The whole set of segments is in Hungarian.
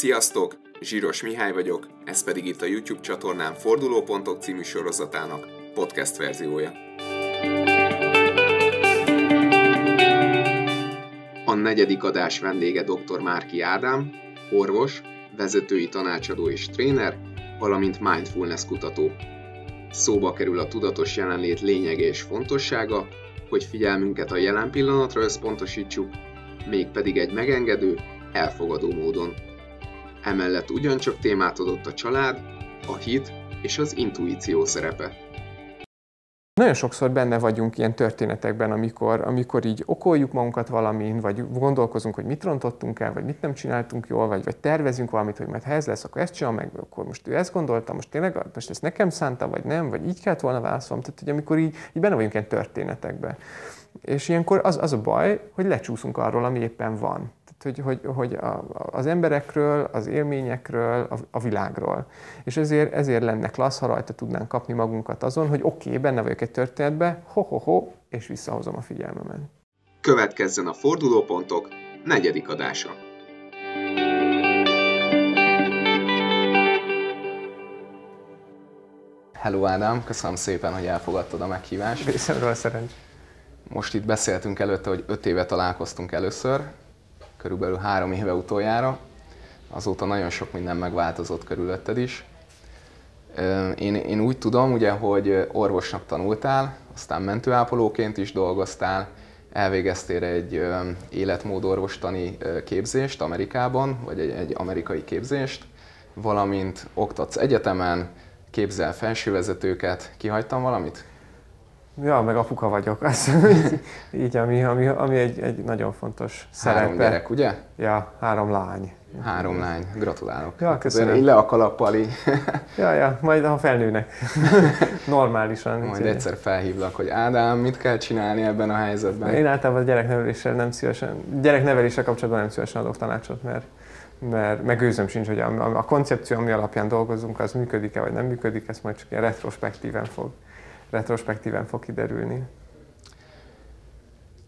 Sziasztok! Zsíros Mihály vagyok, ez pedig itt a YouTube csatornám Fordulópontok című sorozatának podcast verziója. A negyedik adás vendége dr. Márki Ádám, orvos, vezetői tanácsadó és tréner, valamint mindfulness kutató. Szóba kerül a tudatos jelenlét lényege és fontossága, hogy figyelmünket a jelen pillanatra összpontosítsuk, mégpedig egy megengedő, elfogadó módon. Emellett ugyancsak témát adott a család, a hit és az intuíció szerepe. Nagyon sokszor benne vagyunk ilyen történetekben, amikor, amikor így okoljuk magunkat valamin, vagy gondolkozunk, hogy mit rontottunk el, vagy mit nem csináltunk jól, vagy, vagy tervezünk valamit, hogy majd ha ez lesz, akkor ezt csinál meg, akkor most ő ezt gondolta, most tényleg most ezt nekem szánta, vagy nem, vagy így kellett volna válaszolnom. Tehát, hogy amikor így, így benne vagyunk ilyen történetekben. És ilyenkor az, az a baj, hogy lecsúszunk arról, ami éppen van hogy, hogy, hogy a, az emberekről, az élményekről, a, a világról. És ezért, ezért lenne klassz, ha rajta tudnánk kapni magunkat azon, hogy oké, okay, benne vagyok egy történetbe, ho-ho-ho, és visszahozom a figyelmemet. Következzen a Fordulópontok negyedik adása. Hello Ádám, köszönöm szépen, hogy elfogadtad a meghívást. Részemről szerencs. Most itt beszéltünk előtte, hogy öt éve találkoztunk először, körülbelül három éve utoljára. Azóta nagyon sok minden megváltozott körülötted is. Én, én úgy tudom, ugye, hogy orvosnak tanultál, aztán mentőápolóként is dolgoztál, elvégeztél egy életmódorvostani képzést Amerikában, vagy egy, egy amerikai képzést, valamint oktatsz egyetemen, képzel felsővezetőket. Kihagytam valamit? Ja, meg apuka vagyok. Az, így, ami, ami, ami egy, egy nagyon fontos szerepe. Három gyerek, ugye? Ja, három lány. Három lány, gratulálok. Ja, köszönöm. Én le a kalappal Ja, ja, majd ha felnőnek. Normálisan. Majd egyszer felhívlak, hogy Ádám, mit kell csinálni ebben a helyzetben? Én általában a gyerekneveléssel nem szívesen, gyerekneveléssel kapcsolatban nem szívesen adok tanácsot, mert mert megőzöm sincs, hogy a, a koncepció, ami alapján dolgozunk, az működik-e vagy nem működik, ezt majd csak ilyen retrospektíven fog retrospektíven fog kiderülni.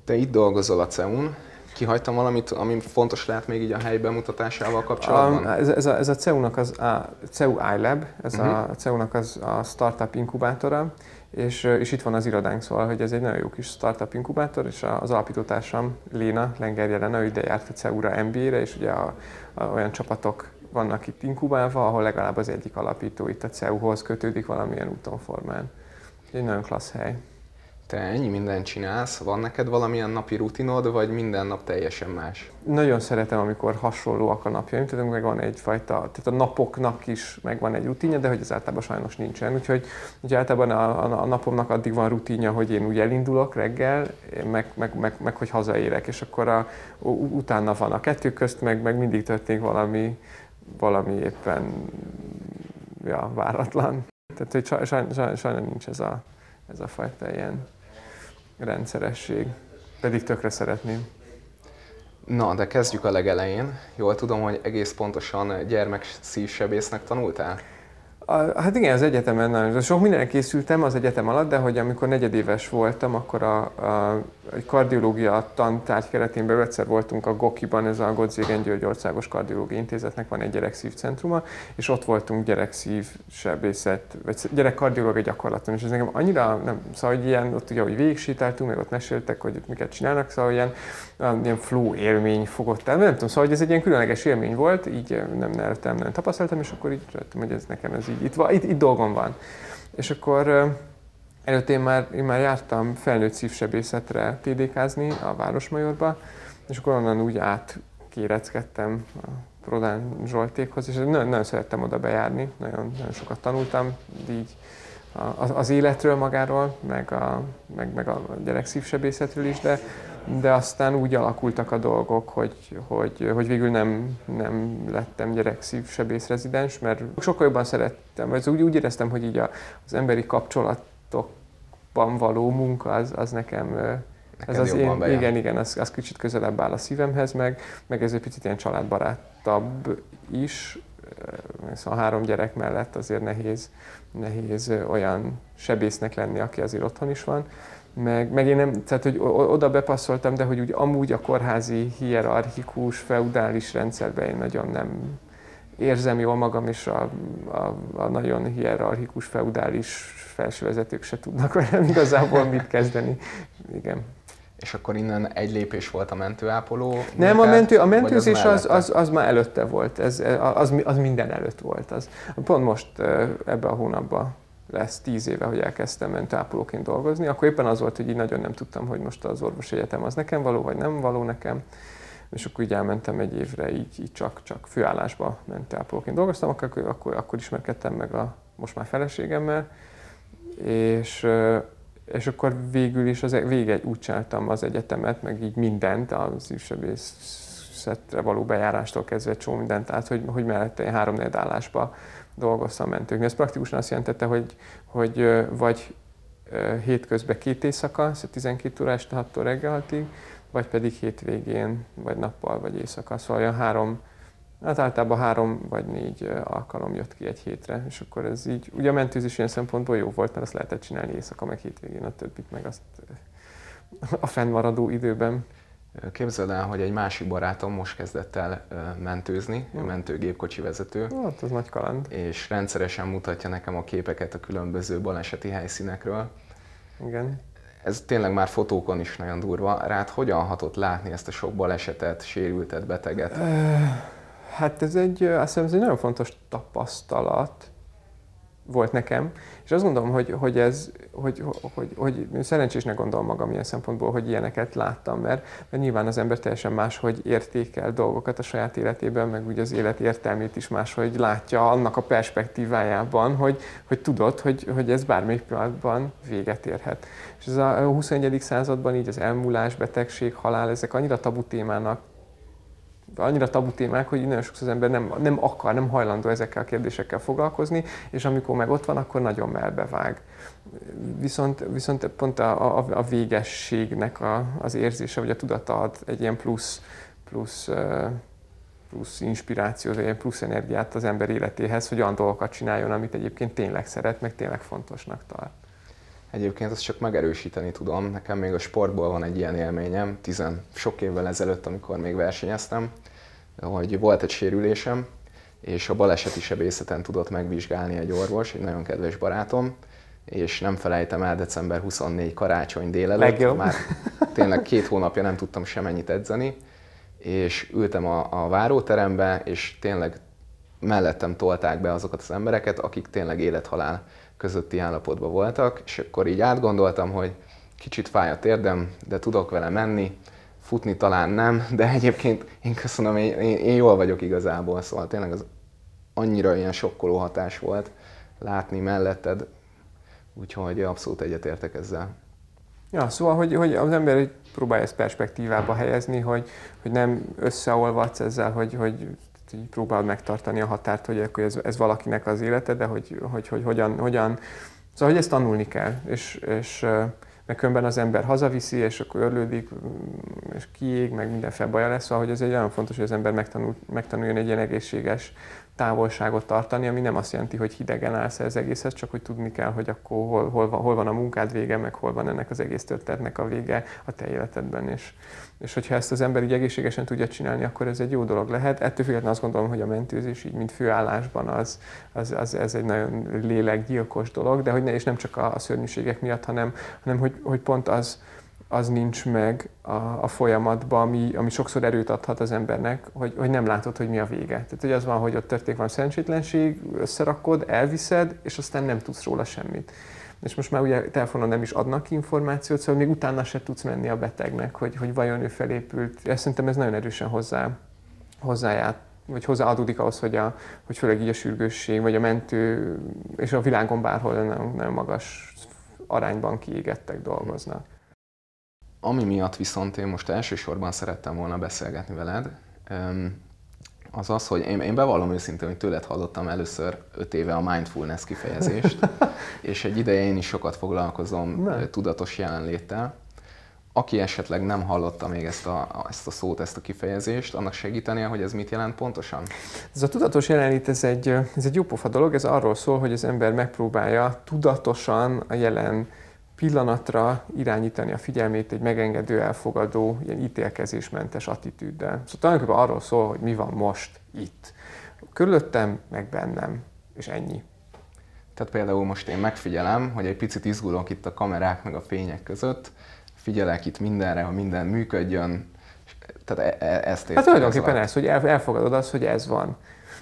Te itt dolgozol a CEUN, kihagytam valamit, ami fontos lehet még így a hely bemutatásával kapcsolatban? A, ez, ez, a, ez a CEU-nak az a CEU iLab, ez uh-huh. a mhm. CEU-nak az a startup inkubátora, és, és itt van az irodánk, szóval, hogy ez egy nagyon jó kis startup inkubátor, és az alapítótársam Léna, Lengerje Lena, ő ide járt a CEU-ra MBA-re, és ugye a, a, olyan csapatok vannak itt inkubálva, ahol legalább az egyik alapító itt a CEU-hoz kötődik valamilyen úton formán. Egy nagyon klassz hely. Te ennyi mindent csinálsz? Van neked valamilyen napi rutinod, vagy minden nap teljesen más? Nagyon szeretem, amikor hasonlóak a napjaim, tehát meg van egyfajta, tehát a napoknak is megvan egy rutinja, de hogy ez általában sajnos nincsen. Úgyhogy ugye általában a, a, a napomnak addig van rutinja, hogy én úgy elindulok reggel, meg, meg, meg, meg hogy hazaérek, és akkor a, utána van a kettő közt, meg, meg mindig történik valami, valami éppen ja, váratlan. Tehát, hogy saj, saj, saj, sajnos nincs ez a, ez a fajta ilyen rendszeresség. Pedig tökre szeretném. Na, de kezdjük a legelején. Jól tudom, hogy egész pontosan gyermek szívsebésznek tanultál? A, hát igen, az egyetemen nagyon sok mindenre készültem az egyetem alatt, de hogy amikor negyedéves voltam, akkor a, a, egy kardiológia tantárgy keretén belül egyszer voltunk a Gokiban, ez a Godzégen György Országos Kardiológiai Intézetnek van egy gyerekszívcentruma, és ott voltunk gyerekszívsebészet, vagy gyerekkardiológiai gyakorlaton, és ez nekem annyira nem, szóval hogy ilyen, ott ugye, hogy végig sétáltunk, meg ott meséltek, hogy miket csinálnak, szóval ilyen, ilyen flow élmény fogott el, nem tudom, szóval hogy ez egy ilyen különleges élmény volt, így nem, nem, nem, tapasztaltam, és akkor így hogy ez nekem ez így, itt, itt, itt dolgom van. És akkor előtte én már, én már jártam felnőtt szívsebészetre TDK-zni a Városmajorba, és akkor onnan úgy átkéreckedtem a Rodán Zsoltékhoz, és nagyon, nagyon szerettem oda bejárni, nagyon, nagyon sokat tanultam, így az, az életről magáról, meg a, meg, meg a gyerek szívsebészetről is, de de aztán úgy alakultak a dolgok, hogy, hogy, hogy végül nem, nem lettem gyerekszívsebész rezidens, mert sokkal jobban szerettem, vagy úgy, úgy éreztem, hogy így a, az emberi kapcsolatokban való munka az, az nekem ez az én, bejön. igen, igen, az, az kicsit közelebb áll a szívemhez, meg, meg ez egy picit ilyen családbarátabb is, szóval három gyerek mellett azért nehéz, nehéz olyan sebésznek lenni, aki azért otthon is van meg, meg én nem, tehát hogy oda bepasszoltam, de hogy úgy amúgy a kórházi hierarchikus, feudális rendszerben én nagyon nem, érzem jól magam, és a, a, a nagyon hierarchikus, feudális felsővezetők se tudnak velem igazából mit kezdeni. Igen. És akkor innen egy lépés volt a mentőápoló? Nem, a, mentő, a mentőzés az, az, az, az már előtte volt, ez, az, az minden előtt volt. Az. Pont most ebben a hónapban lesz tíz éve, hogy elkezdtem mentőápolóként dolgozni, akkor éppen az volt, hogy így nagyon nem tudtam, hogy most az orvosi egyetem az nekem való, vagy nem való nekem. És akkor így elmentem egy évre, így, így csak, csak főállásba mentőápolóként dolgoztam, akkor, akkor, akkor ismerkedtem meg a most már feleségemmel, és és akkor végül is az, e- vége úgy csináltam az egyetemet, meg így mindent, az űrsebészetre való bejárástól kezdve csó mindent, tehát hogy, hogy mellette én három állásba dolgoztam mentőknél. Ez praktikusan azt jelentette, hogy, hogy vagy hétközben két éjszaka, szóval 12 óra este 6 reggel vagy pedig hétvégén, vagy nappal, vagy éjszaka. Szóval olyan három Hát általában három vagy négy alkalom jött ki egy hétre, és akkor ez így, ugye a mentőzés ilyen szempontból jó volt, mert azt lehetett csinálni éjszaka, meg hétvégén, a többit meg azt a fennmaradó időben. Képzeld el, hogy egy másik barátom most kezdett el mentőzni, hmm. mentőgépkocsi vezető. Hát, az nagy kaland. És rendszeresen mutatja nekem a képeket a különböző baleseti helyszínekről. Igen. Ez tényleg már fotókon is nagyon durva. Rád hogyan hatott látni ezt a sok balesetet, sérültet, beteget? Hát ez egy, azt hiszem, ez egy nagyon fontos tapasztalat volt nekem, és azt gondolom, hogy, hogy ez, hogy, hogy, hogy, hogy szerencsésnek gondolom magam ilyen szempontból, hogy ilyeneket láttam, mert, mert nyilván az ember teljesen máshogy értékel dolgokat a saját életében, meg ugye az élet értelmét is máshogy látja annak a perspektívájában, hogy, hogy tudod, hogy, hogy ez bármelyik pillanatban véget érhet. És ez a 21. században így az elmúlás, betegség, halál, ezek annyira tabu témának annyira tabu témák, hogy nagyon sokszor az ember nem, nem akar, nem hajlandó ezekkel a kérdésekkel foglalkozni, és amikor meg ott van, akkor nagyon melbevág. Viszont, viszont pont a, a, a végességnek a, az érzése, vagy a tudata ad egy ilyen plusz, plusz, plusz inspirációt, vagy plusz energiát az ember életéhez, hogy olyan dolgokat csináljon, amit egyébként tényleg szeret, meg tényleg fontosnak tart. Egyébként ezt csak megerősíteni tudom. Nekem még a sportból van egy ilyen élményem, tizen sok évvel ezelőtt, amikor még versenyeztem, hogy volt egy sérülésem, és a baleseti sebészeten tudott megvizsgálni egy orvos, egy nagyon kedves barátom, és nem felejtem el december 24 karácsony délelőtt, Legjobb. már tényleg két hónapja nem tudtam semennyit edzeni, és ültem a, a váróterembe, és tényleg mellettem tolták be azokat az embereket, akik tényleg élethalál közötti állapotban voltak, és akkor így átgondoltam, hogy kicsit fáj a térdem, de tudok vele menni, futni talán nem, de egyébként én köszönöm, én, én, én jól vagyok igazából, szóval tényleg az annyira ilyen sokkoló hatás volt látni melletted, úgyhogy abszolút egyetértek ezzel. Ja, szóval, hogy, hogy az ember próbálja ezt perspektívába helyezni, hogy, hogy nem összeolvadsz ezzel, hogy, hogy így próbálod megtartani a határt, hogy akkor ez, ez valakinek az élete, de hogy, hogy, hogy hogyan, hogyan, szóval hogy ezt tanulni kell, és, és meg különben az ember hazaviszi, és akkor örlődik, és kiég, meg mindenféle baja lesz, szóval hogy ez egy nagyon fontos, hogy az ember megtanul, megtanuljon egy ilyen egészséges távolságot tartani, ami nem azt jelenti, hogy hidegen állsz az egészhez, csak hogy tudni kell, hogy akkor hol, hol, van, hol van a munkád vége, meg hol van ennek az egész történetnek a vége a te életedben. És, és hogyha ezt az ember így egészségesen tudja csinálni, akkor ez egy jó dolog lehet. Ettől függetlenül azt gondolom, hogy a mentőzés így, mint főállásban az, az, az, ez egy nagyon lélekgyilkos dolog, de hogy ne, és nem csak a, a szörnyűségek miatt, hanem, hanem hogy, hogy pont az, az nincs meg a, a folyamatban, ami, ami sokszor erőt adhat az embernek, hogy, hogy nem látod, hogy mi a vége. Tehát, hogy az van, hogy ott történik van szerencsétlenség, összerakod, elviszed, és aztán nem tudsz róla semmit. És most már ugye telefonon nem is adnak információt, szóval még utána se tudsz menni a betegnek, hogy, hogy vajon ő felépült. Ezt szerintem ez nagyon erősen hozzá, hozzáját, vagy hozzáadódik ahhoz, hogy, a, hogy főleg így a sürgősség, vagy a mentő, és a világon bárhol nagyon, nagyon magas arányban kiégettek dolgoznak. Ami miatt viszont én most elsősorban szerettem volna beszélgetni veled, az az, hogy én, én bevallom őszintén, hogy tőled hallottam először öt éve a mindfulness kifejezést, és egy ideje én is sokat foglalkozom ne. tudatos jelenléttel. Aki esetleg nem hallotta még ezt a, ezt a szót, ezt a kifejezést, annak segítenie, hogy ez mit jelent pontosan? Ez a tudatos jelenlét, ez egy, ez egy jó pofa dolog, ez arról szól, hogy az ember megpróbálja tudatosan a jelen pillanatra irányítani a figyelmét egy megengedő, elfogadó, ilyen ítélkezésmentes attitűddel. Szóval tulajdonképpen arról szól, hogy mi van most itt. körülöttem, meg bennem, és ennyi. Tehát például most én megfigyelem, hogy egy picit izgulok itt a kamerák meg a fények között, figyelek itt mindenre, ha minden működjön, tehát e- e- ezt Hát tulajdonképpen ez, hogy elfogadod azt, hogy ez van.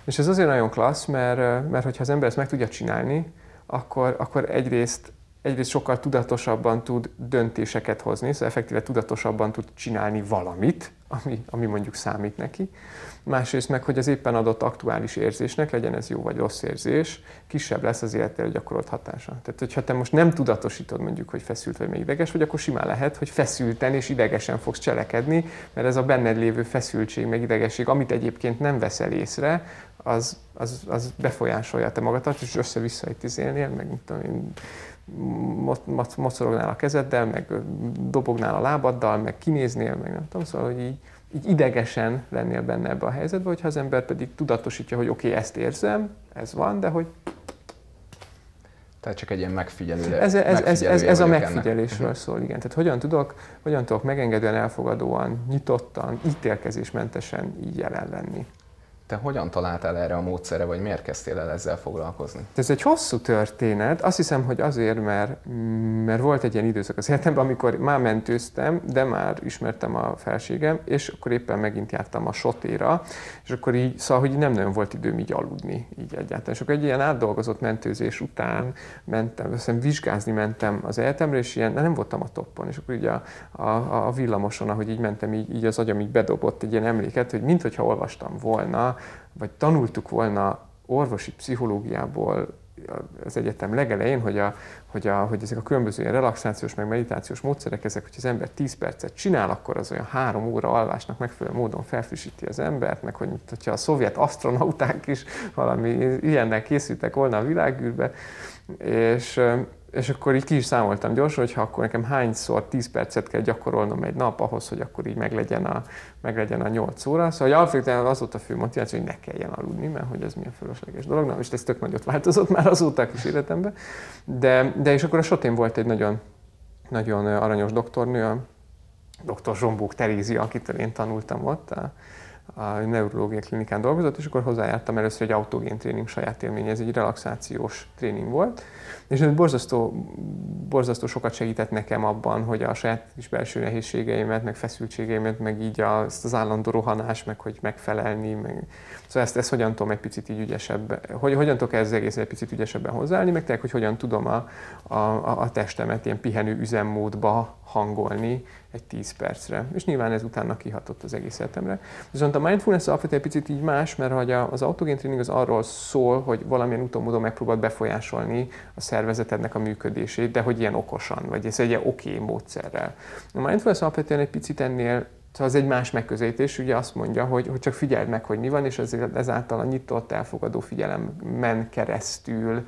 És ez azért nagyon klassz, mert, mert hogyha az ember ezt meg tudja csinálni, akkor, akkor egyrészt, egyrészt sokkal tudatosabban tud döntéseket hozni, szóval effektíve tudatosabban tud csinálni valamit, ami, ami mondjuk számít neki másrészt meg, hogy az éppen adott aktuális érzésnek, legyen ez jó vagy rossz érzés, kisebb lesz az életre gyakorolt hatása. Tehát, hogyha te most nem tudatosítod mondjuk, hogy feszült vagy még ideges vagy, akkor simán lehet, hogy feszülten és idegesen fogsz cselekedni, mert ez a benned lévő feszültség, meg idegesség, amit egyébként nem veszel észre, az, az, az befolyásolja te magadat, és össze-vissza itt izélnél, meg mit tudom én, mocorognál a kezeddel, meg dobognál a lábaddal, meg kinéznél, meg nem tudom, szóval, hogy így, így idegesen lennél benne ebbe a helyzetbe, hogyha az ember pedig tudatosítja, hogy oké, okay, ezt érzem, ez van, de hogy tehát csak egy ilyen megfigyelő. Ez, ez, ez, ez, ez a megfigyelésről ennek. szól, igen. Tehát hogyan tudok, hogyan tudok megengedően, elfogadóan, nyitottan, ítélkezésmentesen így jelen lenni. Te hogyan találtál erre a módszere, vagy miért kezdtél el ezzel foglalkozni? Ez egy hosszú történet. Azt hiszem, hogy azért, mert, mert volt egy ilyen időszak az életemben, amikor már mentőztem, de már ismertem a felségem, és akkor éppen megint jártam a sotéra, és akkor így, szóval, hogy nem nagyon volt időm így aludni, így egyáltalán. És akkor egy ilyen átdolgozott mentőzés után mentem, hiszem, vizsgázni mentem az egyetemre, és ilyen, nem voltam a toppon, és akkor így a, a, a villamoson, ahogy így mentem, így, így az agyam így bedobott egy ilyen emléket, hogy mintha olvastam volna vagy tanultuk volna orvosi pszichológiából az egyetem legelején, hogy, a, hogy, a, hogy ezek a különböző ilyen relaxációs, meg meditációs módszerek, ezek, hogy az ember 10 percet csinál, akkor az olyan három óra alvásnak megfelelő módon felfrissíti az embert, meg hogy hogyha a szovjet astronauták is valami ilyennel készültek volna a világűrbe, és, és akkor így ki is számoltam gyorsan, hogy ha akkor nekem hányszor 10 percet kell gyakorolnom egy nap ahhoz, hogy akkor így meglegyen a, meglegyen a 8 óra. Szóval hogy alapvetően az volt a fő motiváció, hogy ne kelljen aludni, mert hogy ez milyen fölösleges dolog. Na, és ez tök nagyot változott már azóta a kis életemben. De, de és akkor a Sotén volt egy nagyon, nagyon aranyos doktornő, a dr. Zsombók Terézia, akitől én tanultam ott, a, a neurológiai klinikán dolgozott, és akkor hozzájártam először egy autogén tréning saját élmény, ez egy relaxációs tréning volt, és ez borzasztó, borzasztó sokat segített nekem abban, hogy a saját kis belső nehézségeimet, meg feszültségeimet, meg így azt az állandó rohanás, meg hogy megfelelni, meg... szóval ezt, ezt hogyan tudom egy picit így ügyesebben, hogy, hogyan tudok ez egész egy picit ügyesebben hozzáállni, meg tényleg, hogy hogyan tudom a, a, a testemet ilyen pihenő üzemmódba hangolni egy 10 percre. És nyilván ez utána kihatott az egész életemre. Viszont a mindfulness alapvetően picit így más, mert hogy az autogén tréning az arról szól, hogy valamilyen úton módon megpróbál befolyásolni a szervezetednek a működését, de hogy ilyen okosan, vagy ez egy ilyen oké okay módszerrel. A mindfulness alapvetően egy picit ennél Szóval az egy más megközelítés, ugye azt mondja, hogy, hogy csak figyeld meg, hogy mi van, és ezért ezáltal a nyitott, elfogadó figyelemen keresztül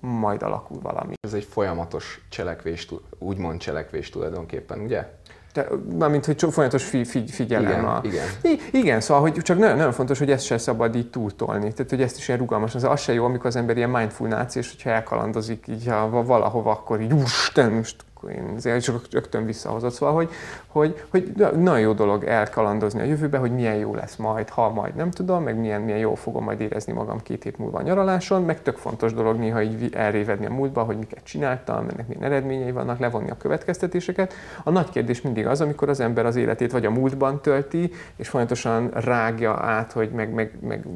majd alakul valami. Ez egy folyamatos cselekvés, úgymond cselekvés tulajdonképpen, ugye? De, mármint, hogy folyamatos fi, fi, figyelem. Igen, a, igen. I, igen, szóval, hogy csak nagyon, nagyon fontos, hogy ezt se szabad így túltolni. Tehát, hogy ezt is ilyen rugalmas. Az, az se jó, amikor az ember ilyen mindfulness, és hogyha elkalandozik így ha valahova, akkor így úristen, most akkor én azért csak rögtön visszahozott. Szóval, hogy, hogy, hogy nagyon jó dolog elkalandozni a jövőbe, hogy milyen jó lesz majd, ha majd nem tudom, meg milyen, milyen jól fogom majd érezni magam két hét múlva a nyaraláson, meg tök fontos dolog néha így elrévedni a múltba, hogy miket csináltam, ennek milyen eredményei vannak, levonni a következtetéseket. A nagy kérdés mindig az, amikor az ember az életét vagy a múltban tölti, és folyamatosan rágja át, hogy meg, meg, meg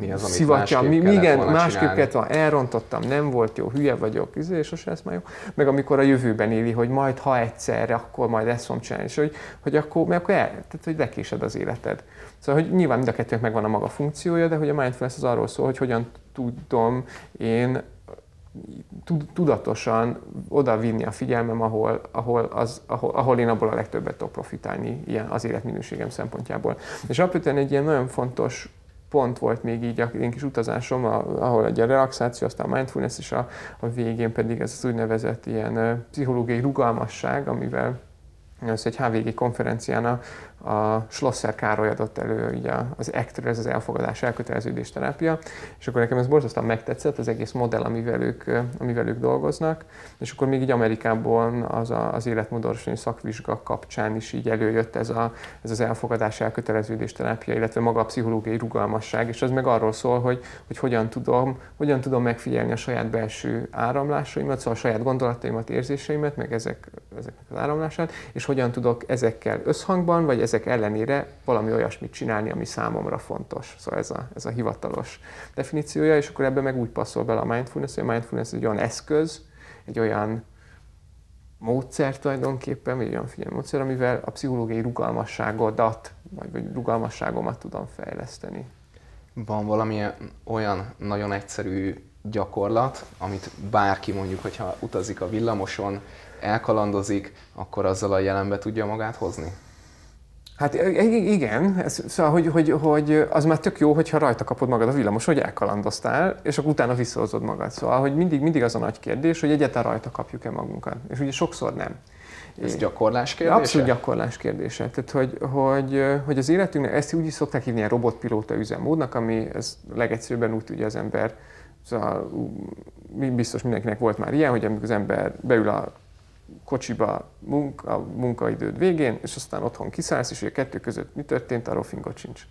mi az, amit szivatja, mi, igen, másképp kellett volna, elrontottam, nem volt jó, hülye vagyok, izé, és sose lesz már jó. Meg amikor a jövőben éli, hogy majd ha egyszerre, akkor majd ezt fogom csinálni, és hogy, hogy akkor, mert akkor el, tehát, hogy lekésed az életed. Szóval, hogy nyilván mind a kettőnek megvan a maga funkciója, de hogy a mindfulness az arról szól, hogy hogyan tudom én tudatosan oda vinni a figyelmem, ahol, ahol, az, ahol, ahol én abból a legtöbbet tudok profitálni ilyen az életminőségem szempontjából. És alapvetően egy ilyen nagyon fontos pont volt még így a én kis utazásom, ahol egy a relaxáció, aztán a mindfulness, és a, a végén pedig ez az úgynevezett ilyen pszichológiai rugalmasság, amivel ez egy HVG konferencián a, a Schlosser Károly adott elő ugye az ECTR, ez az elfogadás elköteleződés terápia, és akkor nekem ez borzasztóan megtetszett, az egész modell, amivel ők, amivel ők dolgoznak, és akkor még így Amerikából az, a, az életmódorvosi szakvizsga kapcsán is így előjött ez, a, ez az elfogadás elköteleződés terápia, illetve maga a pszichológiai rugalmasság, és az meg arról szól, hogy, hogy hogyan, tudom, hogyan tudom megfigyelni a saját belső áramlásaimat, szóval a saját gondolataimat, érzéseimet, meg ezek, ezeknek az áramlását, és hogyan tudok ezekkel összhangban, vagy ezek ellenére valami olyasmit csinálni, ami számomra fontos. Szóval ez a, ez a hivatalos definíciója, és akkor ebben meg úgy passzol bele a mindfulness, hogy a mindfulness egy olyan eszköz, egy olyan módszer tulajdonképpen, vagy olyan figyelmi módszer, amivel a pszichológiai rugalmasságodat, vagy, vagy rugalmasságomat tudom fejleszteni. Van valami olyan nagyon egyszerű gyakorlat, amit bárki mondjuk, hogyha utazik a villamoson, elkalandozik, akkor azzal a jelenbe tudja magát hozni? Hát igen, ez, szóval, hogy, hogy, hogy, az már tök jó, hogyha rajta kapod magad a villamos, hogy elkalandoztál, és akkor utána visszahozod magad. Szóval, hogy mindig, mindig az a nagy kérdés, hogy egyáltalán rajta kapjuk-e magunkat. És ugye sokszor nem. Ez gyakorlás kérdése? Abszolút gyakorlás kérdése. Tehát, hogy, hogy, hogy az életünknek, ezt úgy is szokták hívni ilyen robotpilóta üzemmódnak, ami ez legegyszerűbben úgy tudja az ember, szóval biztos mindenkinek volt már ilyen, hogy amikor az ember beül a kocsiba munka, a munkaidőd végén, és aztán otthon kiszállsz, és ugye kettő között mi történt, arról fingott sincs.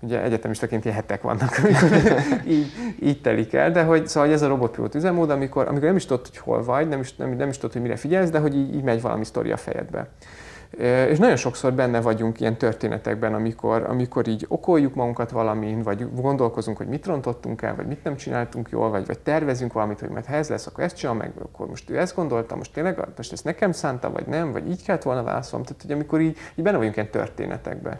Ugye egyetemistaként ilyen hetek vannak, amikor így, így telik el, de hogy szóval ez a robotpilót üzemmód, amikor, amikor nem is tudod, hogy hol vagy, nem is, nem, nem is tudod, hogy mire figyelsz, de hogy így, így megy valami sztori a fejedbe. És nagyon sokszor benne vagyunk ilyen történetekben, amikor, amikor így okoljuk magunkat valamin, vagy gondolkozunk, hogy mit rontottunk el, vagy mit nem csináltunk jól, vagy, vagy tervezünk valamit, hogy mert ha ez lesz, akkor ezt csinál meg, akkor most ő ezt gondolta, most tényleg most ezt nekem szánta, vagy nem, vagy így kellett volna válaszolom. Tehát, hogy amikor így, így benne vagyunk ilyen történetekben.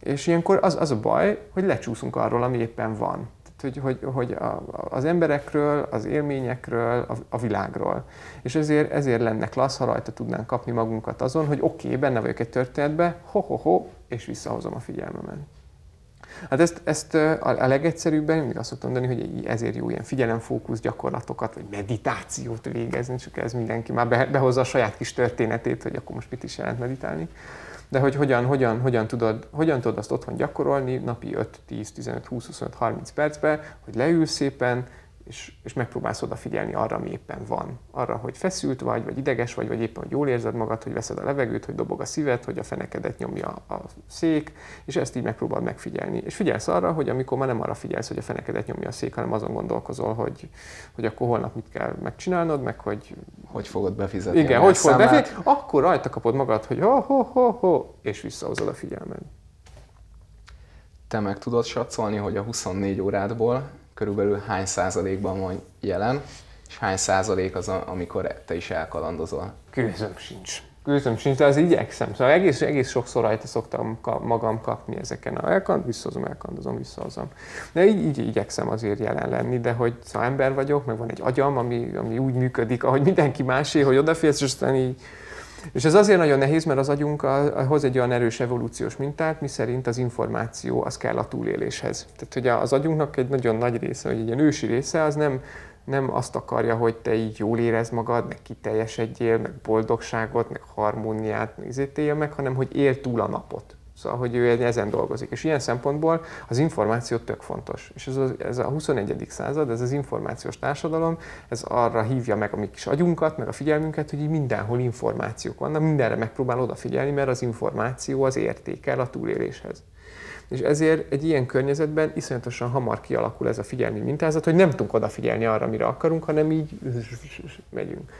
És ilyenkor az, az a baj, hogy lecsúszunk arról, ami éppen van hogy, hogy, hogy a, az emberekről, az élményekről, a, a világról. És ezért, ezért lenne klassz, ha rajta tudnánk kapni magunkat azon, hogy oké, okay, benne vagyok egy történetbe, ho-ho-ho, és visszahozom a figyelmemet. Hát ezt, ezt a, legegyszerűbben, mindig azt szoktam mondani, hogy ezért jó ilyen figyelemfókusz gyakorlatokat, vagy meditációt végezni, csak ez mindenki már behozza a saját kis történetét, hogy akkor most mit is jelent meditálni de hogy hogyan, hogyan, hogyan, tudod, hogyan tudod azt otthon gyakorolni napi 5, 10, 15, 20, 25, 30 percbe, hogy leülsz szépen, és, és megpróbálsz odafigyelni arra, ami éppen van. Arra, hogy feszült vagy, vagy ideges vagy, vagy éppen, hogy jól érzed magad, hogy veszed a levegőt, hogy dobog a szíved, hogy a fenekedet nyomja a szék, és ezt így megpróbálod megfigyelni. És figyelsz arra, hogy amikor már nem arra figyelsz, hogy a fenekedet nyomja a szék, hanem azon gondolkozol, hogy, hogy akkor holnap mit kell megcsinálnod, meg hogy... Hogy fogod befizetni Igen, hogy fogod befizetni, akkor rajta kapod magad, hogy ho, ho, ho, ho, és visszahozod a figyelmed. Te meg tudod satszolni, hogy a 24 órádból körülbelül hány százalékban van jelen, és hány százalék az, amikor te is elkalandozol? Gőzöm sincs. Gőzöm sincs, de az igyekszem. Szóval egész, egész sokszor rajta szoktam magam kapni ezeken. A elkand, visszahozom, elkandozom, visszahozom. De így, így igyekszem azért jelen lenni, de hogy szóval ember vagyok, meg van egy agyam, ami, ami úgy működik, ahogy mindenki másé, hogy odafigyelsz, és aztán így és ez azért nagyon nehéz, mert az agyunk hoz egy olyan erős evolúciós mintát, mi szerint az információ az kell a túléléshez. Tehát hogy az agyunknak egy nagyon nagy része, hogy egy ilyen ősi része, az nem, nem azt akarja, hogy te így jól érezd magad, meg kiteljesedjél, meg boldogságot, meg harmóniát, meg meg, hanem hogy él túl a napot. Szóval, hogy ő ezen dolgozik. És ilyen szempontból az információ tök fontos. És ez a, ez a 21. század, ez az információs társadalom, ez arra hívja meg a mi kis agyunkat, meg a figyelmünket, hogy mindenhol információk vannak, mindenre megpróbál odafigyelni, mert az információ az értékel a túléléshez. És ezért egy ilyen környezetben iszonyatosan hamar kialakul ez a figyelmi mintázat, hogy nem tudunk odafigyelni arra, amire akarunk, hanem így megyünk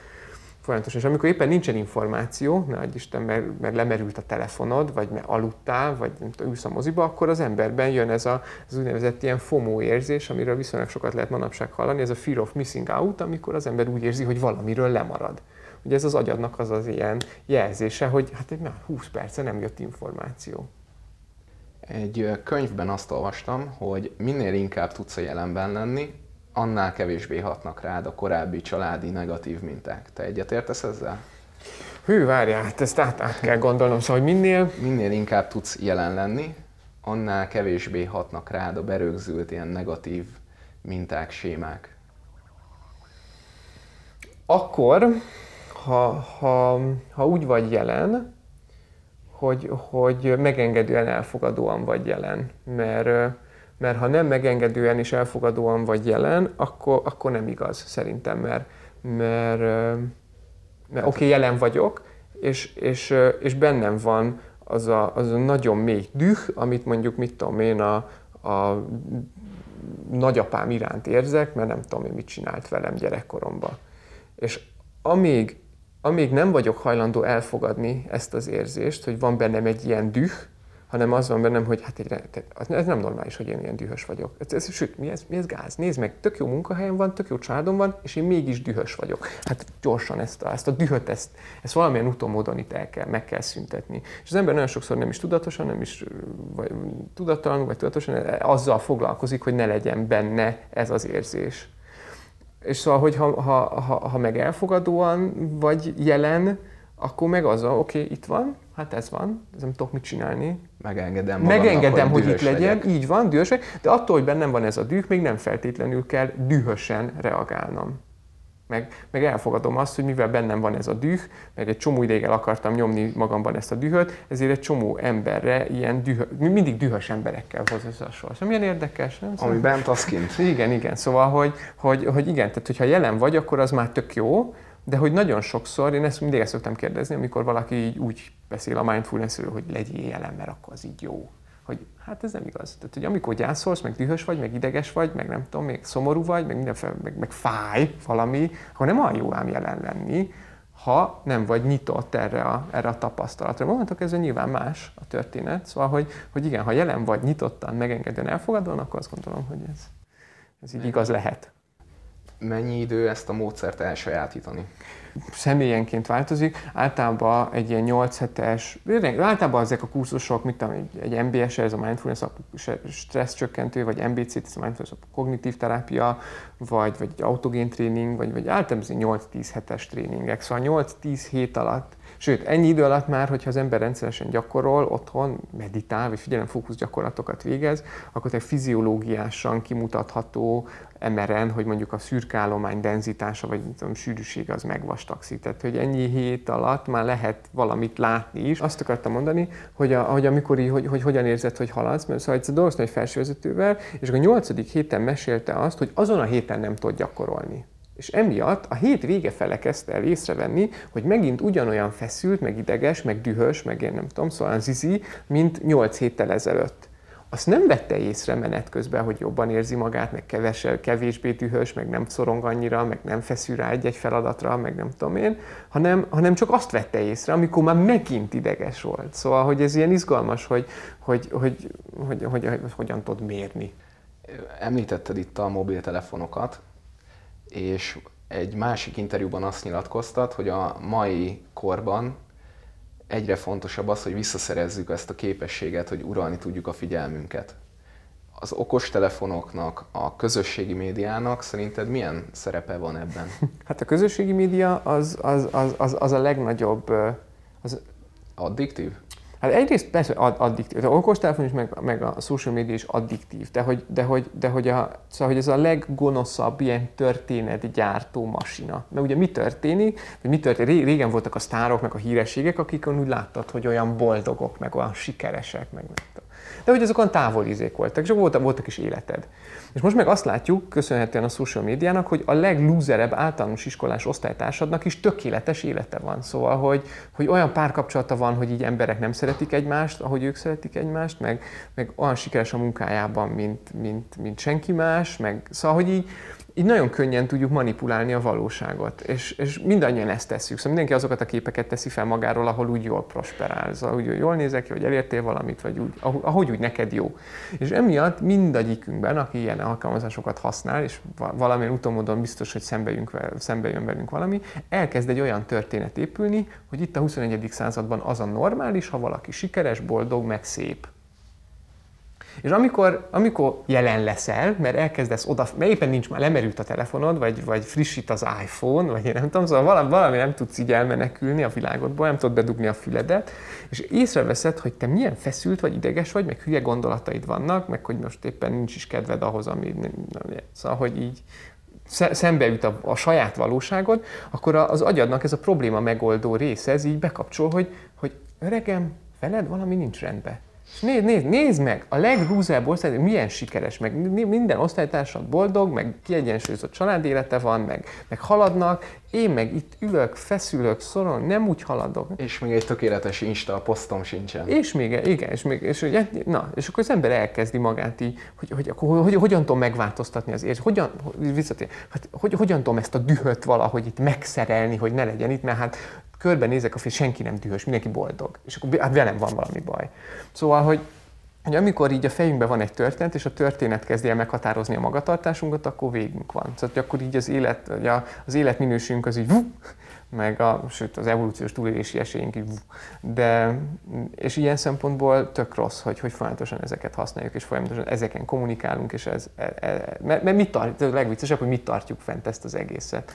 folyamatosan. És amikor éppen nincsen információ, ne adj Isten, mert, mert lemerült a telefonod, vagy mert aludtál, vagy nem tudom, ülsz a moziba, akkor az emberben jön ez a, az úgynevezett ilyen FOMO érzés, amiről viszonylag sokat lehet manapság hallani, ez a fear of missing out, amikor az ember úgy érzi, hogy valamiről lemarad. Ugye ez az agyadnak az az ilyen jelzése, hogy hát már 20 perce nem jött információ. Egy könyvben azt olvastam, hogy minél inkább tudsz a jelenben lenni, annál kevésbé hatnak rád a korábbi családi negatív minták. Te egyetértesz ezzel? Hű, várjál, hát ezt át, át kell gondolnom, szóval hogy minél... Minél inkább tudsz jelen lenni, annál kevésbé hatnak rád a berögzült ilyen negatív minták, sémák. Akkor, ha, ha, ha úgy vagy jelen, hogy, hogy megengedően elfogadóan vagy jelen. Mert, mert ha nem megengedően és elfogadóan vagy jelen, akkor, akkor nem igaz szerintem, mert, mert, mert oké, okay, jelen vagyok, és, és, és bennem van az a, az a nagyon mély düh, amit mondjuk, mit tudom én, a, a nagyapám iránt érzek, mert nem tudom én mit csinált velem gyerekkoromban. És amíg, amíg nem vagyok hajlandó elfogadni ezt az érzést, hogy van bennem egy ilyen düh, hanem az van bennem, hogy hát egy, ez nem normális, hogy én ilyen dühös vagyok. Ez, ez, sőt, mi ez, mi ez gáz? Nézd meg, tök jó munkahelyem van, tök jó családom van, és én mégis dühös vagyok. Hát gyorsan ezt a, ezt a dühöt, ezt, ezt valamilyen úton, módon itt el kell, meg kell szüntetni. És az ember nagyon sokszor nem is tudatosan, nem is vagy tudatalan, vagy tudatosan azzal foglalkozik, hogy ne legyen benne ez az érzés. És szóval, hogy ha, ha, ha, ha meg elfogadóan vagy jelen, akkor meg az oké, okay, itt van, hát ez van, ez nem tudok mit csinálni. Megengedem magamnak, Megengedem, hogy, hogy itt legyen, legyek. így van, dühös de attól, hogy bennem van ez a düh, még nem feltétlenül kell dühösen reagálnom. Meg, meg elfogadom azt, hogy mivel bennem van ez a düh, meg egy csomó ideig el akartam nyomni magamban ezt a dühöt, ezért egy csomó emberre ilyen dühö, mindig dühös emberekkel hoz összehasonlítani. Szóval milyen érdekes, nem? Ami bent, az kint. Igen, igen. Szóval, hogy, hogy, hogy igen, tehát hogyha jelen vagy, akkor az már tök jó, de hogy nagyon sokszor, én ezt mindig ezt szoktam kérdezni, amikor valaki így úgy beszél a mindfulnessről, hogy legyél jelen, mert akkor az így jó. Hogy hát ez nem igaz. Tehát, hogy amikor gyászolsz, meg dühös vagy, meg ideges vagy, meg nem tudom, még szomorú vagy, meg, mindenféle, meg, meg fáj valami, akkor nem olyan jó ám jelen lenni, ha nem vagy nyitott erre a, erre a tapasztalatra. Mondhatok, ez nyilván más a történet. Szóval, hogy, hogy igen, ha jelen vagy nyitottan, megengedően elfogadóan, akkor azt gondolom, hogy ez, ez így igaz lehet mennyi idő ezt a módszert elsajátítani? Személyenként változik. Általában egy ilyen 8 hetes, általában ezek a kurzusok, mint egy, egy MBS, ez a mindfulness, stressz csökkentő, vagy MBC, ez a mindfulness, a kognitív terápia, vagy, vagy autogén tréning, vagy, vagy általában 8-10 hetes tréningek. Szóval 8-10 hét alatt Sőt, ennyi idő alatt már, hogyha az ember rendszeresen gyakorol, otthon meditál, vagy figyelemfókusz gyakorlatokat végez, akkor egy fiziológiásan kimutatható MRN, hogy mondjuk a szürkállomány denzitása, vagy tudom, sűrűsége az megvastagszik. Tehát, hogy ennyi hét alatt már lehet valamit látni is. Azt akartam mondani, hogy, a, hogy amikor így, hogy, hogy hogyan érzed, hogy haladsz, mert szóval egyszer dolgoztam egy felsővezetővel, és a nyolcadik héten mesélte azt, hogy azon a héten nem tud gyakorolni. És emiatt a hét vége fele kezdte el észrevenni, hogy megint ugyanolyan feszült, meg ideges, meg dühös, meg én nem tudom, szóval zizi, mint 8 héttel ezelőtt. Azt nem vette észre menet közben, hogy jobban érzi magát, meg kevesel, kevésbé dühös, meg nem szorong annyira, meg nem feszül rá egy-egy feladatra, meg nem tudom én, hanem, hanem csak azt vette észre, amikor már megint ideges volt. Szóval, hogy ez ilyen izgalmas, hogy, hogy, hogy, hogy, hogy, hogy, hogy hogyan tud mérni. Említetted itt a mobiltelefonokat, és egy másik interjúban azt nyilatkoztat, hogy a mai korban egyre fontosabb az, hogy visszaszerezzük ezt a képességet, hogy uralni tudjuk a figyelmünket. Az okostelefonoknak, a közösségi médiának szerinted milyen szerepe van ebben? Hát a közösségi média az, az, az, az, az a legnagyobb... Az... Addiktív? Hát egyrészt persze addiktív, az okostelefon is, meg, meg a social media is addiktív, de hogy, de hogy, de hogy, a, szóval, hogy ez a leggonoszabb ilyen történetgyártó masina. Mert ugye mi történik, vagy mi történik, régen voltak a sztárok, meg a hírességek, akik úgy láttad, hogy olyan boldogok, meg olyan sikeresek, meg nem tudom. De hogy azok olyan távolizék voltak, és voltak, voltak is életed. És most meg azt látjuk, köszönhetően a social médiának, hogy a leglúzerebb általános iskolás osztálytársadnak is tökéletes élete van. Szóval, hogy, hogy olyan párkapcsolata van, hogy így emberek nem szeretik egymást, ahogy ők szeretik egymást, meg, meg olyan sikeres a munkájában, mint, mint, mint senki más, meg szóval, hogy így, így nagyon könnyen tudjuk manipulálni a valóságot, és, és mindannyian ezt tesszük. Szóval mindenki azokat a képeket teszi fel magáról, ahol úgy jól prosperál, szóval úgy jól nézek ki, hogy elértél valamit, vagy úgy, ahogy úgy neked jó. És emiatt mindegyikünkben, aki ilyen alkalmazásokat használ, és valamilyen utómódon biztos, hogy szembe, jönk, szembe velünk valami, elkezd egy olyan történet épülni, hogy itt a 21. században az a normális, ha valaki sikeres, boldog, meg szép. És amikor, amikor jelen leszel, mert elkezdesz oda, mert éppen nincs már, lemerült a telefonod, vagy, vagy frissít az iPhone, vagy én nem tudom, szóval valami, valami nem tudsz így elmenekülni a világodból, nem tudod bedugni a füledet, és észreveszed, hogy te milyen feszült vagy, ideges vagy, meg hülye gondolataid vannak, meg hogy most éppen nincs is kedved ahhoz, ami... Szóval, hogy így szembe jut a, a saját valóságod, akkor az agyadnak ez a probléma megoldó része, ez így bekapcsol, hogy, hogy öregem, veled valami nincs rendben. És nézd, nézd, nézd meg, a legrúzább osztály, milyen sikeres, meg minden osztálytársad boldog, meg kiegyensúlyozott családélete van, meg, meg haladnak, én meg itt ülök, feszülök, szoron, nem úgy haladok. És még egy tökéletes Insta posztom sincsen. És még, igen, és, még, és, na, és akkor az ember elkezdi magát így, hogy, hogy, hogy, hogy, hogy hogyan tudom megváltoztatni az érzést, hogyan, visszatér, hát, hogy, hogyan tudom ezt a dühöt valahogy itt megszerelni, hogy ne legyen itt, mert hát körbenézek a fél, senki nem dühös, mindenki boldog. És akkor hát velem van valami baj. Szóval, hogy, hogy amikor így a fejünkben van egy történet, és a történet kezdi el meghatározni a magatartásunkat, akkor végünk van. Szóval, akkor így az élet, az életminőségünk az így meg a, sőt, az evolúciós túlélési esélyünk így, de, és ilyen szempontból tök rossz, hogy, hogy folyamatosan ezeket használjuk, és folyamatosan ezeken kommunikálunk, és ez, e, e, mert, mert mit tart, a legviccesebb, hogy mit tartjuk fent ezt az egészet.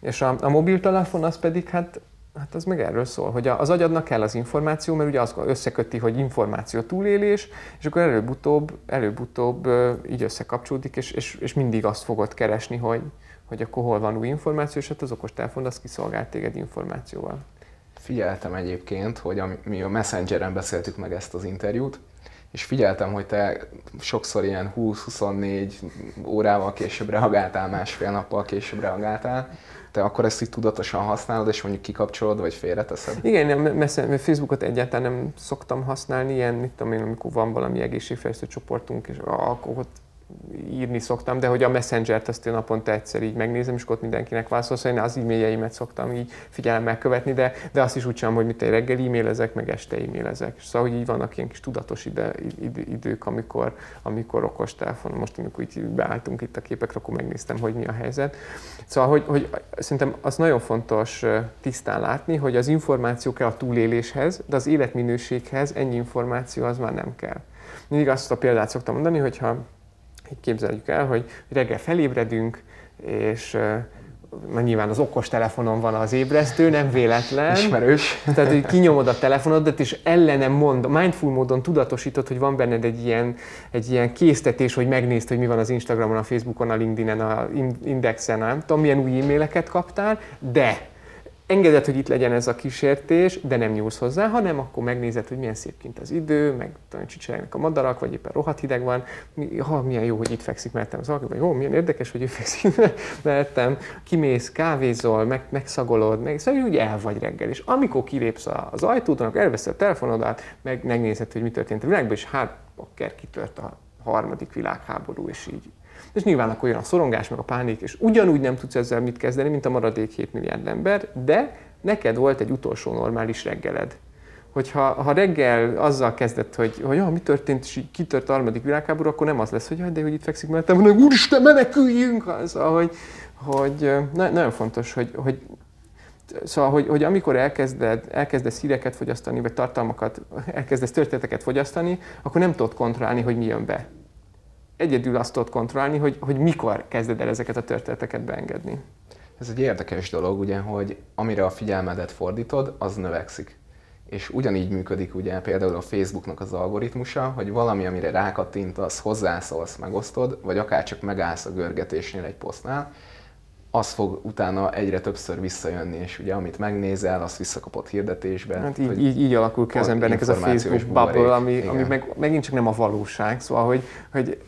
És a, a mobiltelefon az pedig, hát Hát az meg erről szól, hogy az agyadnak kell az információ, mert ugye az összeköti, hogy információ túlélés, és akkor előbb-utóbb, előbb-utóbb így összekapcsolódik, és, és, és mindig azt fogod keresni, hogy, hogy akkor hol van új információ, és hát az okostelefon az kiszolgált téged információval. Figyeltem egyébként, hogy mi a Messengeren beszéltük meg ezt az interjút, és figyeltem, hogy te sokszor ilyen 20-24 órával később reagáltál, másfél nappal később reagáltál, te akkor ezt így tudatosan használod, és mondjuk kikapcsolod, vagy félreteszed? Igen, mert Facebookot egyáltalán nem szoktam használni, ilyen, mit tudom én, amikor van valami egészségfejlesztő csoportunk, és akkor ott írni szoktam, de hogy a Messenger-t azt én naponta egyszer így megnézem, és ott mindenkinek válaszol, szóval én az e-mailjeimet szoktam így figyelemmel követni, de, de azt is úgy sem, hogy mit egy reggel e-mailezek, meg este e-mailezek. Szóval, hogy így vannak ilyen kis tudatos ide, id, idők, amikor, amikor okos telefon, most amikor így beálltunk itt a képekre, akkor megnéztem, hogy mi a helyzet. Szóval, hogy, hogy szerintem az nagyon fontos tisztán látni, hogy az információ kell a túléléshez, de az életminőséghez ennyi információ az már nem kell. Mindig azt a példát szoktam mondani, hogyha képzeljük el, hogy reggel felébredünk, és mert nyilván az okos telefonon van az ébresztő, nem véletlen. Ismerős. Tehát, hogy kinyomod a telefonodat, és ellenem mond, mindful módon tudatosítod, hogy van benned egy ilyen, egy ilyen késztetés, hogy megnézd, hogy mi van az Instagramon, a Facebookon, a LinkedIn-en, a Indexen, nem tudom, milyen új e-maileket kaptál, de engeded, hogy itt legyen ez a kísértés, de nem nyúlsz hozzá, hanem akkor megnézed, hogy milyen szép kint az idő, meg csicserélnek a madarak, vagy éppen rohadt hideg van, mi, ha, milyen jó, hogy itt fekszik mellettem az alkot, vagy jó, milyen érdekes, hogy ő fekszik mellettem, kimész, kávézol, meg, megszagolod, meg, szóval úgy el vagy reggel. És amikor kilépsz az ajtót, akkor elveszed a telefonodat, meg megnézed, hogy mi történt a világban, és hát akár kitört a harmadik világháború, és így és nyilván akkor jön a szorongás, meg a pánik, és ugyanúgy nem tudsz ezzel mit kezdeni, mint a maradék 7 milliárd ember, de neked volt egy utolsó normális reggeled. Hogyha ha reggel azzal kezdett, hogy, hogy oh, mi történt, és kitört a harmadik világháború, akkor nem az lesz, hogy de hogy itt fekszik mellettem, hanem úristen, meneküljünk! Szóval, hogy, hogy na, nagyon fontos, hogy, hogy Szóval, hogy, hogy amikor elkezded, elkezdesz híreket fogyasztani, vagy tartalmakat, elkezdesz történeteket fogyasztani, akkor nem tudod kontrollálni, hogy mi jön be egyedül azt tudod kontrollálni, hogy, hogy mikor kezded el ezeket a történeteket beengedni. Ez egy érdekes dolog, ugye, hogy amire a figyelmedet fordítod, az növekszik. És ugyanígy működik ugye például a Facebooknak az algoritmusa, hogy valami, amire rákattintasz, hozzászólsz, megosztod, vagy akár csak megállsz a görgetésnél egy posztnál, az fog utána egyre többször visszajönni, és ugye amit megnézel, azt visszakapott hirdetésbe. Hát így, így, így alakul ki az embernek ez a Facebook bubble, ami, ami meg, megint csak nem a valóság, szóval, hogy, hogy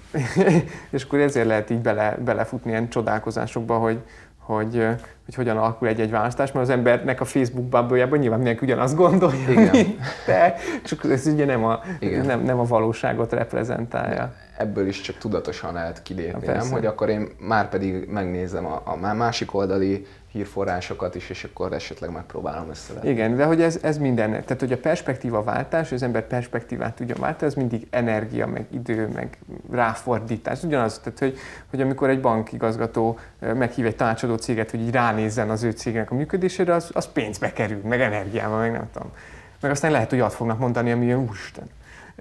és akkor ezért lehet így bele, belefutni ilyen csodálkozásokba, hogy, hogy, hogy hogyan alakul egy-egy választás, mert az embernek a Facebook bubble nyilván mindenki ugyanazt gondolja, Igen. te, csak ez ugye nem a, nem, nem a valóságot reprezentálja ebből is csak tudatosan lehet kilépni, nem? hogy akkor én már pedig megnézem a, a másik oldali hírforrásokat is, és akkor esetleg megpróbálom összevetni. Igen, de hogy ez, ez minden, tehát hogy a perspektíva váltás, az ember perspektívát tudja váltani, ez mindig energia, meg idő, meg ráfordítás. Ugyanaz, tehát hogy, hogy amikor egy bankigazgató meghív egy tanácsadó céget, hogy így ránézzen az ő cégnek a működésére, az, az pénzbe kerül, meg energiával, meg nem tudom. Meg aztán lehet, hogy azt fognak mondani, ami úristen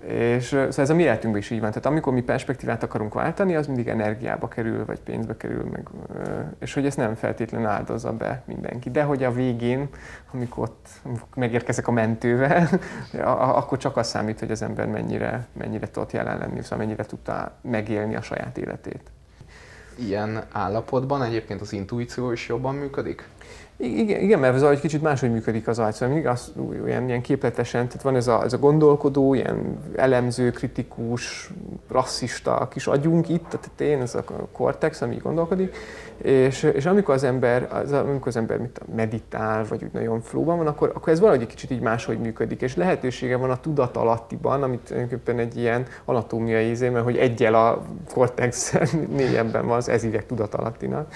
és szóval ez a mi életünkben is így van. Tehát amikor mi perspektívát akarunk váltani, az mindig energiába kerül, vagy pénzbe kerül, meg, és hogy ezt nem feltétlenül áldozza be mindenki. De hogy a végén, amikor ott megérkezek a mentővel, akkor csak az számít, hogy az ember mennyire, mennyire tudott jelen lenni, szóval mennyire tudta megélni a saját életét. Ilyen állapotban egyébként az intuíció is jobban működik? Igen, igen, mert az egy kicsit máshogy működik az agy, szóval mindig az, olyan, ilyen képletesen, tehát van ez a, ez a gondolkodó, ilyen elemző, kritikus, rasszista kis agyunk itt, tehát én, ez a kortex, ami gondolkodik, és, és amikor az ember, az, amikor az ember mit meditál, vagy úgy nagyon flóban van, akkor, akkor ez valahogy egy kicsit így máshogy működik, és lehetősége van a tudatalattiban, amit tulajdonképpen egy ilyen anatómiai izé, mert hogy egyel a kortex négyebben van az ezidek tudatalattinak.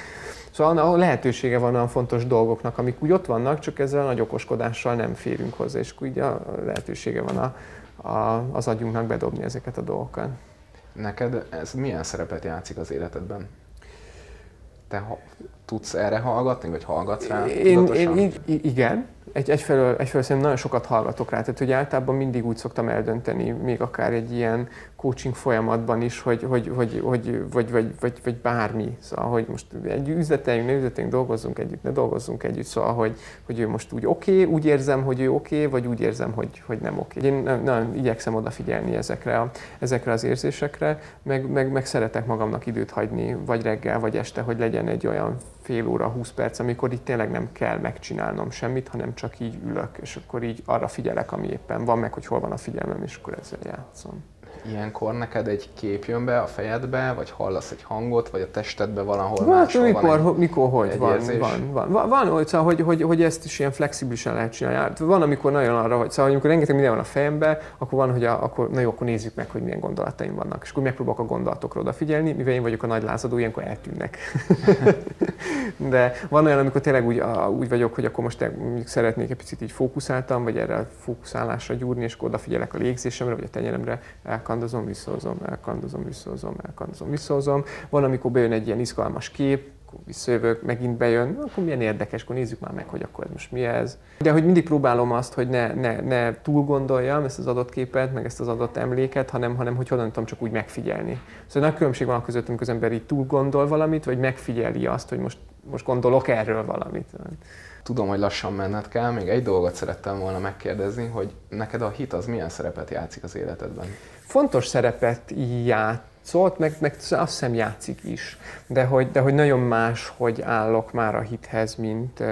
Szóval ahol lehetősége van olyan fontos dolgoknak, amik úgy ott vannak, csak ezzel a nagy okoskodással nem férünk hozzá, és úgy a lehetősége van a, a, az agyunknak bedobni ezeket a dolgokat. Neked ez milyen szerepet játszik az életedben? Te ha, tudsz erre hallgatni, vagy hallgatsz rá? Én, én, igen, egy, egyfelől, egyfelől szerintem nagyon sokat hallgatok rá, tehát hogy általában mindig úgy szoktam eldönteni, még akár egy ilyen coaching folyamatban is, hogy, hogy, hogy, hogy vagy, vagy, vagy, vagy, bármi. Szóval, hogy most egy üzleteljünk, ne üzleteljünk, dolgozzunk együtt, ne dolgozzunk együtt. Szóval, hogy, hogy ő most úgy oké, okay, úgy érzem, hogy ő oké, okay, vagy úgy érzem, hogy, hogy nem oké. Okay. Én nagyon igyekszem odafigyelni ezekre, a, ezekre az érzésekre, meg, meg, meg szeretek magamnak időt hagyni, vagy reggel, vagy este, hogy legyen egy olyan fél óra, 20 perc, amikor itt tényleg nem kell megcsinálnom semmit, hanem csak így ülök, és akkor így arra figyelek, ami éppen van, meg hogy hol van a figyelmem, és akkor ezzel játszom ilyenkor neked egy kép jön be a fejedbe, vagy hallasz egy hangot, vagy a testedbe valahol van, máshol mikor, van egy, mikor, hogy van, van, van, van, van, van, szóval, hogy, hogy, hogy, ezt is ilyen flexibilisen lehet csinálni. Hát van, amikor nagyon arra, hogy szóval, amikor rengeteg minden van a fejembe, akkor van, hogy a, akkor, na jó, akkor nézzük meg, hogy milyen gondolataim vannak. És akkor megpróbálok a gondolatokra odafigyelni, mivel én vagyok a nagy lázadó, ilyenkor eltűnnek. De van olyan, amikor tényleg úgy, úgy vagyok, hogy akkor most szeretnék egy picit így fókuszáltam, vagy erre a fókuszálásra gyúrni, és akkor odafigyelek a légzésemre, vagy a tenyeremre, elkandozom, visszahozom, elkandozom, visszahozom, elkandozom, visszahozom. Van, amikor bejön egy ilyen izgalmas kép, akkor visszajövök, megint bejön, akkor milyen érdekes, akkor nézzük már meg, hogy akkor most mi ez. De hogy mindig próbálom azt, hogy ne, ne, ne túl gondoljam ezt az adott képet, meg ezt az adott emléket, hanem, hanem hogy hogyan tudom csak úgy megfigyelni. Szóval nagy különbség van között, amikor az ember így túl gondol valamit, vagy megfigyeli azt, hogy most, most gondolok erről valamit. Tudom, hogy lassan menned kell, még egy dolgot szerettem volna megkérdezni, hogy neked a hit az milyen szerepet játszik az életedben? Fontos szerepet játszott, meg, meg azt hiszem játszik is, de hogy, de hogy nagyon más, hogy állok már a hithez, mint,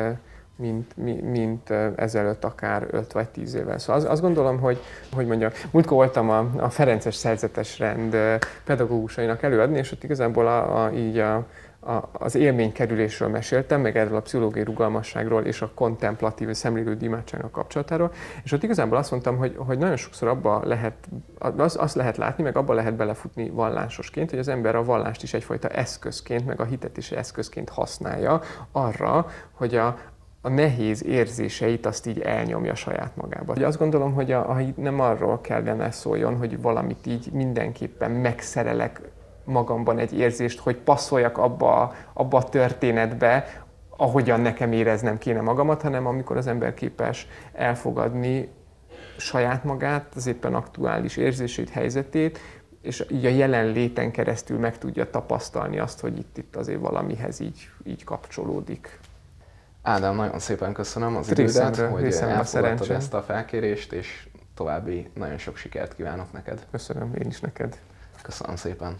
mint, mint ezelőtt akár 5 vagy 10 évvel. Szóval azt, azt gondolom, hogy, hogy mondjam, múltkor voltam a, a Ferences szerzetes rend pedagógusainak előadni, és ott igazából a, a, így a, a, az élménykerülésről meséltem, meg erről a pszichológiai rugalmasságról és a kontemplatív szemlélő imádságnak kapcsolatáról, és ott igazából azt mondtam, hogy, hogy nagyon sokszor abba lehet, az, azt lehet látni, meg abba lehet belefutni vallásosként, hogy az ember a vallást is egyfajta eszközként, meg a hitet is eszközként használja arra, hogy a, a nehéz érzéseit azt így elnyomja saját magába. Azt gondolom, hogy a, a nem arról kellene szóljon, hogy valamit így mindenképpen megszerelek magamban egy érzést, hogy passzoljak abba, abba a történetbe, ahogyan nekem éreznem kéne magamat, hanem amikor az ember képes elfogadni saját magát, az éppen aktuális érzését, helyzetét, és így a jelenléten keresztül meg tudja tapasztalni azt, hogy itt, itt azért valamihez így, így kapcsolódik. Ádám, nagyon szépen köszönöm az idődet, hogy elfogadtad ezt a felkérést, és további nagyon sok sikert kívánok neked. Köszönöm, én is neked. Köszönöm szépen.